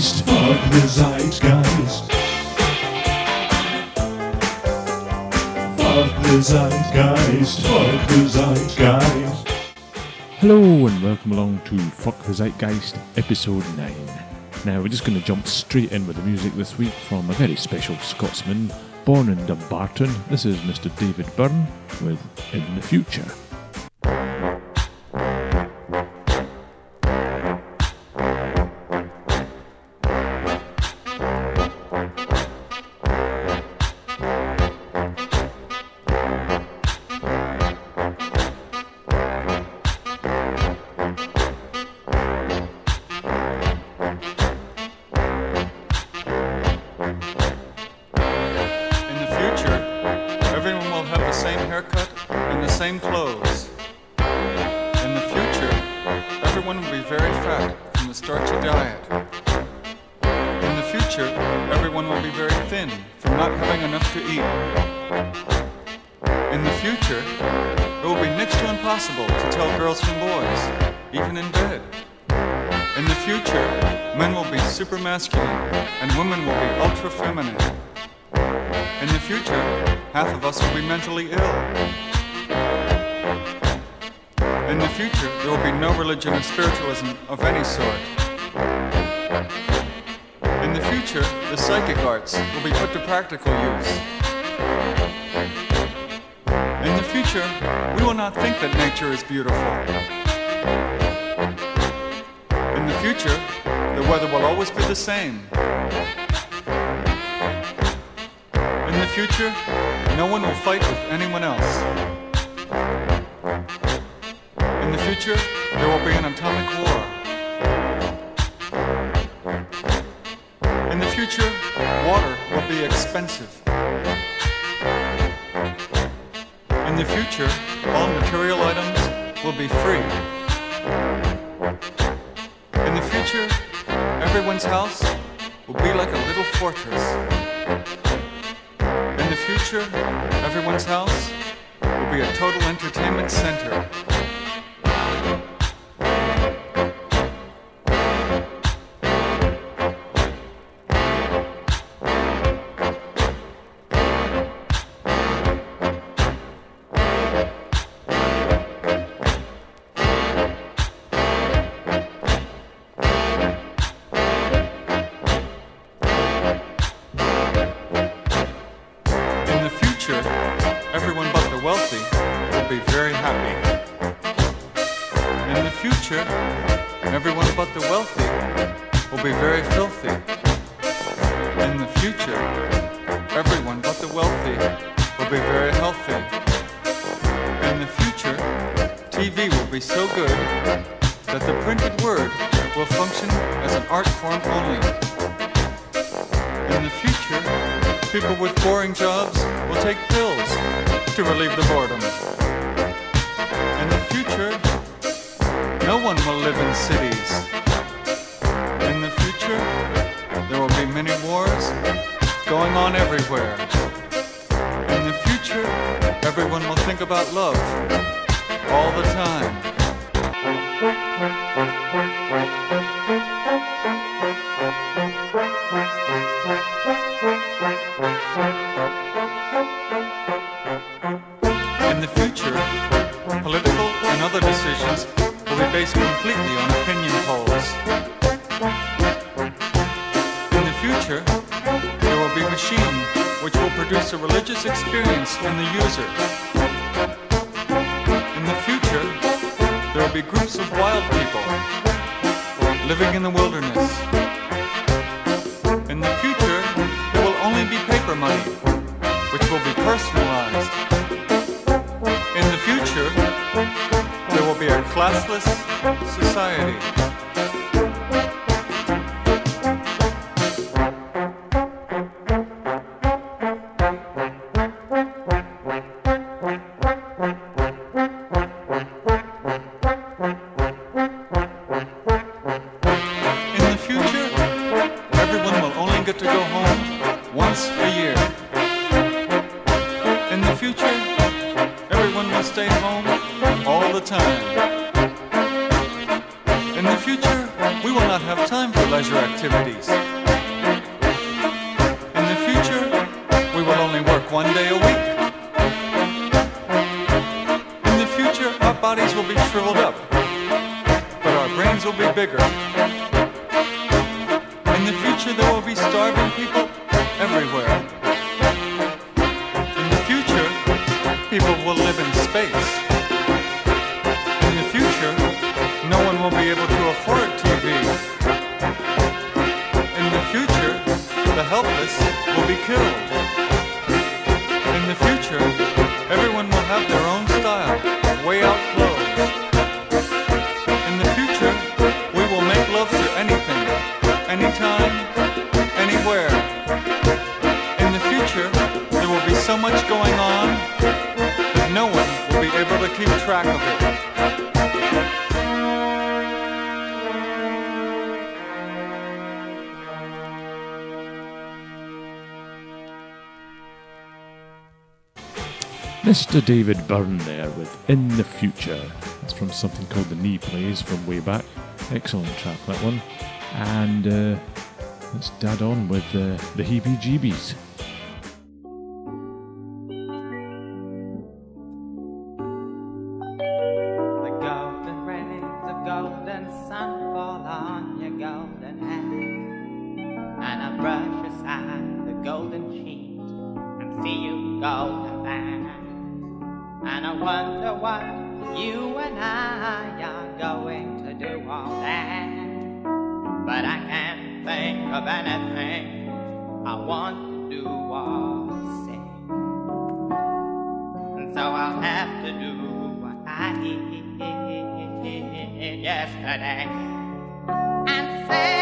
Zeitgeist. Fuck the Zeitgeist. Fuck the Zeitgeist. Fuck the Zeitgeist. Hello and welcome along to Fuck the Zeitgeist episode 9. Now we're just going to jump straight in with the music this week from a very special Scotsman born in Dumbarton. This is Mr. David Byrne with In the Future. In the future, men will be super masculine and women will be ultra feminine. In the future, half of us will be mentally ill. In the future, there will be no religion or spiritualism of any sort. In the future, the psychic arts will be put to practical use. In the future, we will not think that nature is beautiful. In the future, the weather will always be the same. In the future, no one will fight with anyone else. In the future, there will be an atomic war. In the future, water will be expensive. In the future, all material items will be free. Future, everyone's house will be like a little fortress. In the future, everyone's house will be a total entertainment center. So good that the printed word will function as an art form only. In the future, people with boring jobs will take pills to relieve the boredom. In the future, no one will live in cities. In the future, there will be many wars going on everywhere. In the future, everyone will think about love all the time. Classless society. Bigger. Mr. David Byrne there with In the Future. That's from something called The Knee Plays from way back. Excellent track, that one. And uh, let's dad on with uh, the HeeBeeGeeBees. Yesterday and sing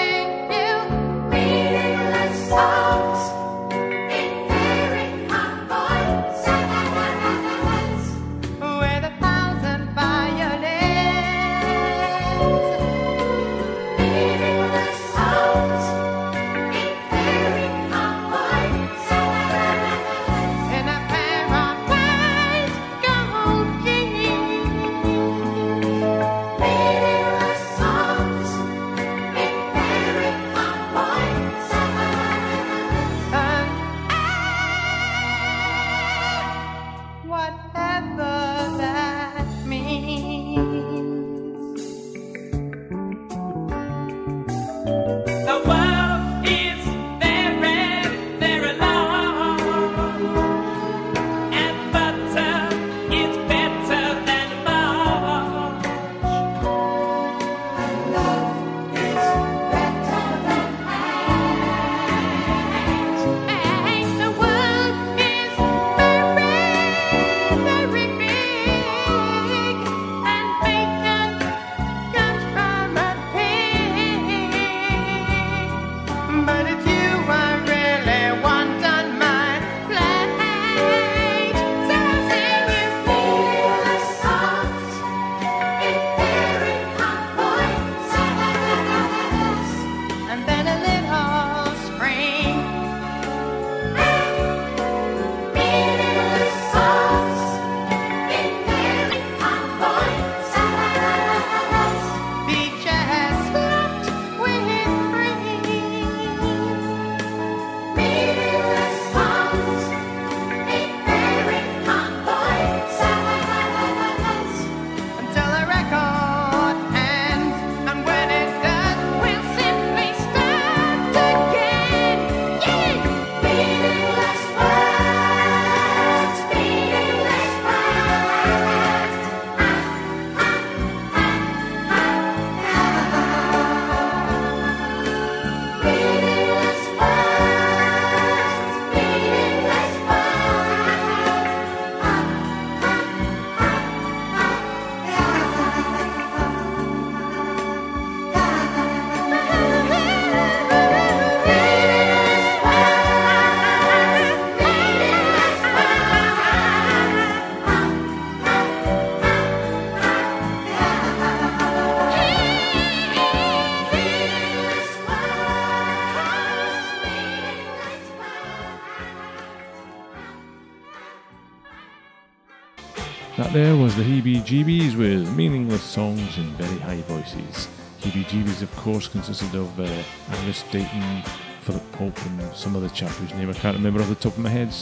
the HeeBeeGeeBees with meaningless songs in very high voices. HeeBeeGeeBees, of course, consisted of uh, Angus Deayton, Philip Pope, and some other chap whose name I can't remember off the top of my head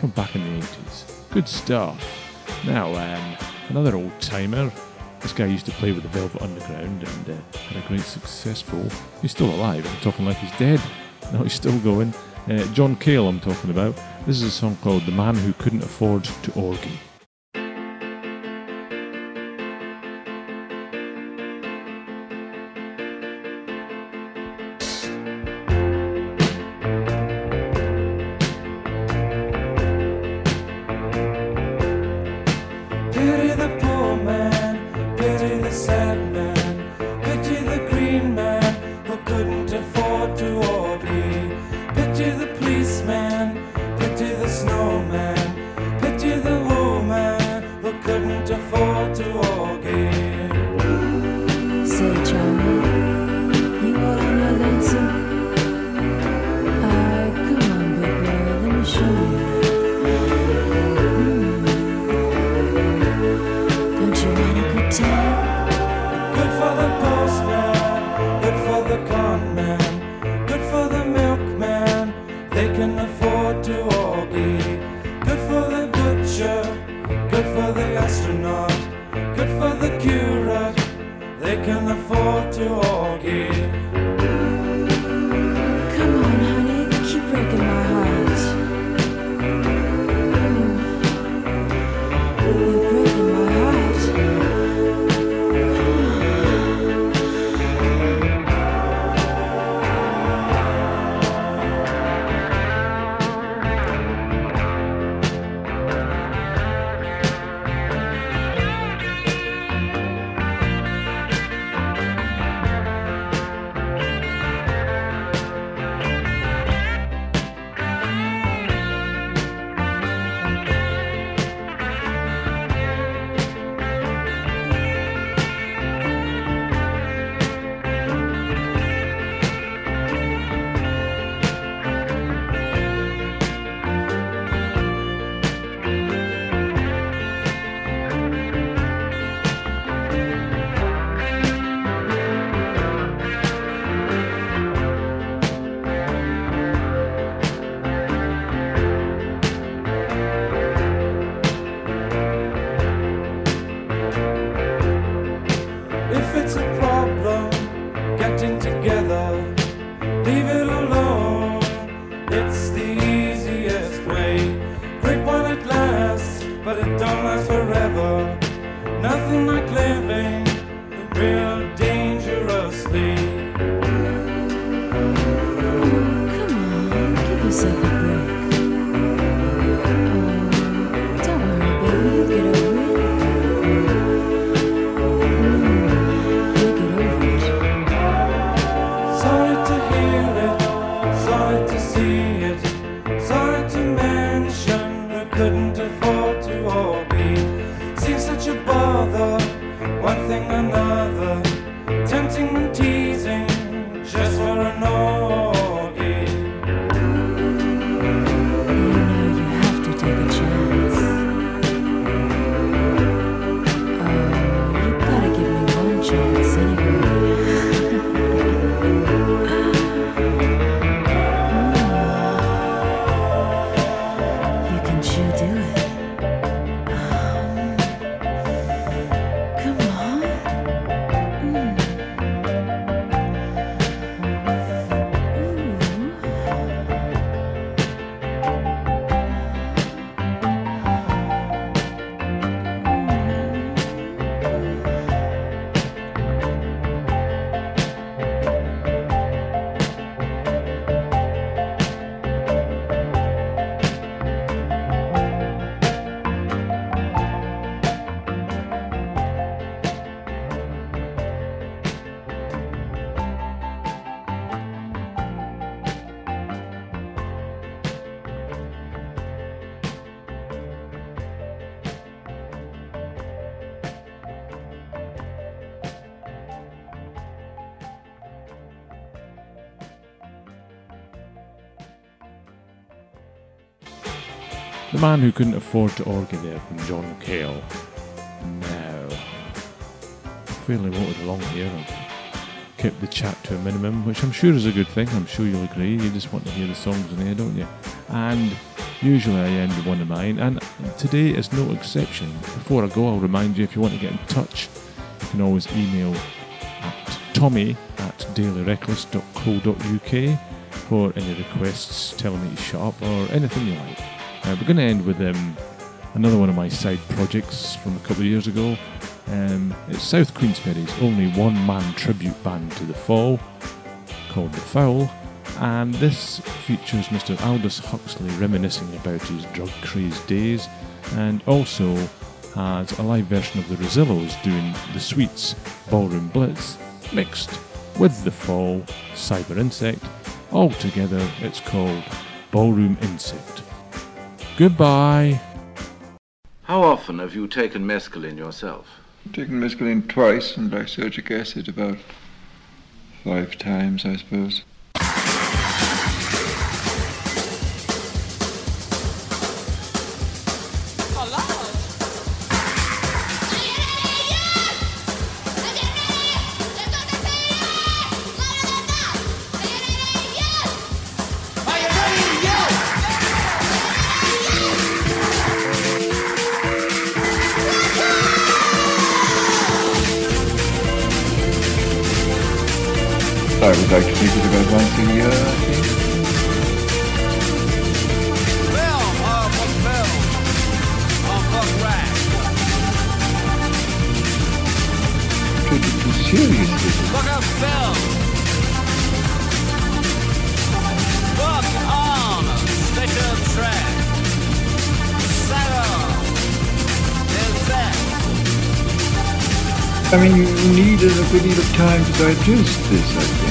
from back in the 80s. Good stuff. Now, um, another old timer This guy used to play with the Velvet Underground and uh, had a great successful. He's still alive. I'm talking like he's dead. No, he's still going. Uh, John Cale, I'm talking about. This is a song called "The Man Who Couldn't Afford to Orgy." Policeman, pity the snowman, pity the woman who couldn't afford to the curate. They can afford to orgy. Afford to orgy. Seems such a bother, The man who couldn't afford to orgy there from John Cale. Now, fairly wanted along here. I've kept the chat to a minimum, which I'm sure is a good thing. I'm sure you'll agree. You just want to hear the songs in here, don't you? And usually I end with one of mine, and today is no exception. Before I go, I'll remind you if you want to get in touch, you can always email at tommy at dailyreckless.co.uk for any requests, telling me to shut up, or anything you like. Uh, we're going to end with um, another one of my side projects from a couple of years ago. Um, it's South Queensferry's only one man tribute band to the fall called The Foul, and this features Mr. Aldous Huxley reminiscing about his drug crazed days, and also has a live version of the Rezillos doing The Sweets Ballroom Blitz mixed with The Fall Cyber Insect. Altogether, it's called Ballroom Insect. Goodbye. How often have you taken mescaline yourself? Taken mescaline twice and lysergic acid about five times, I suppose. Once I it seriously. On track. That? I mean, you need a good deal of time to digest this, I think.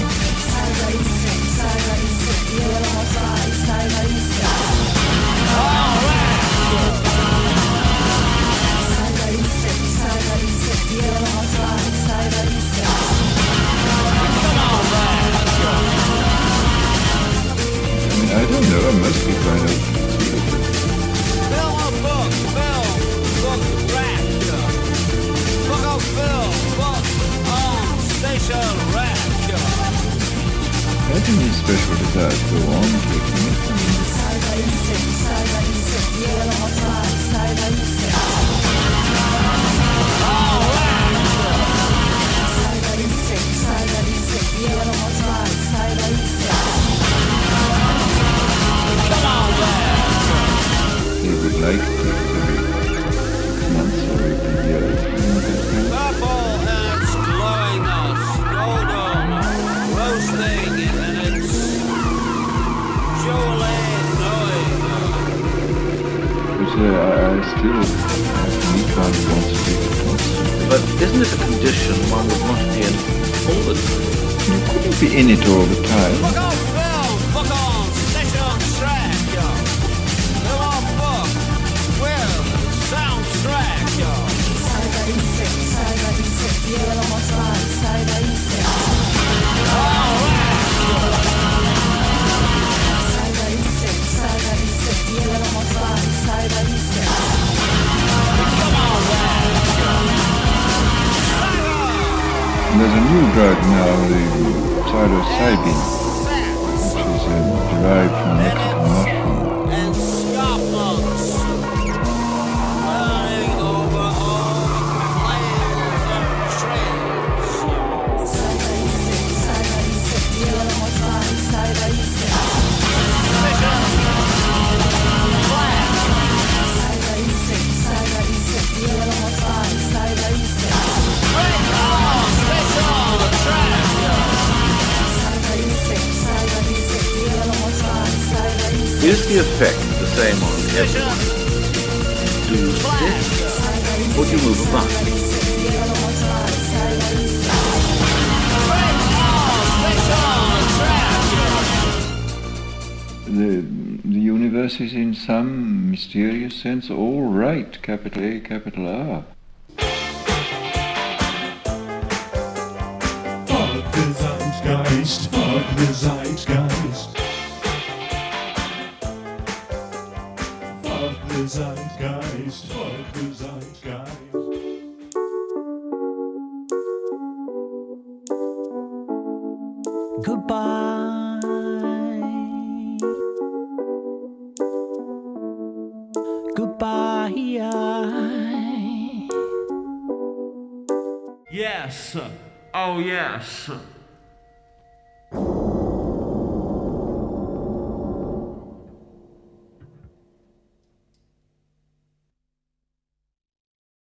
Must be kind of... like to every six months or every year. You know, that kind of- Purple and it's glowing us, golden, roasting and it's jewelry knowing. But uh, I, still have to meet one who wants to take. But isn't it a condition one would to be in all the time? You couldn't be in it all the time. Psilocybin, which is uh, derived Is the effect the same on everyone? Do you sit or do you move about? The, the universe is in some mysterious sense all right, capital A, capital R. Fuck the Zeitgeist, fuck the Zeitgeist. The Zeitgeist, Zeitgeist. Goodbye. Goodbye. Yes. Oh, yes.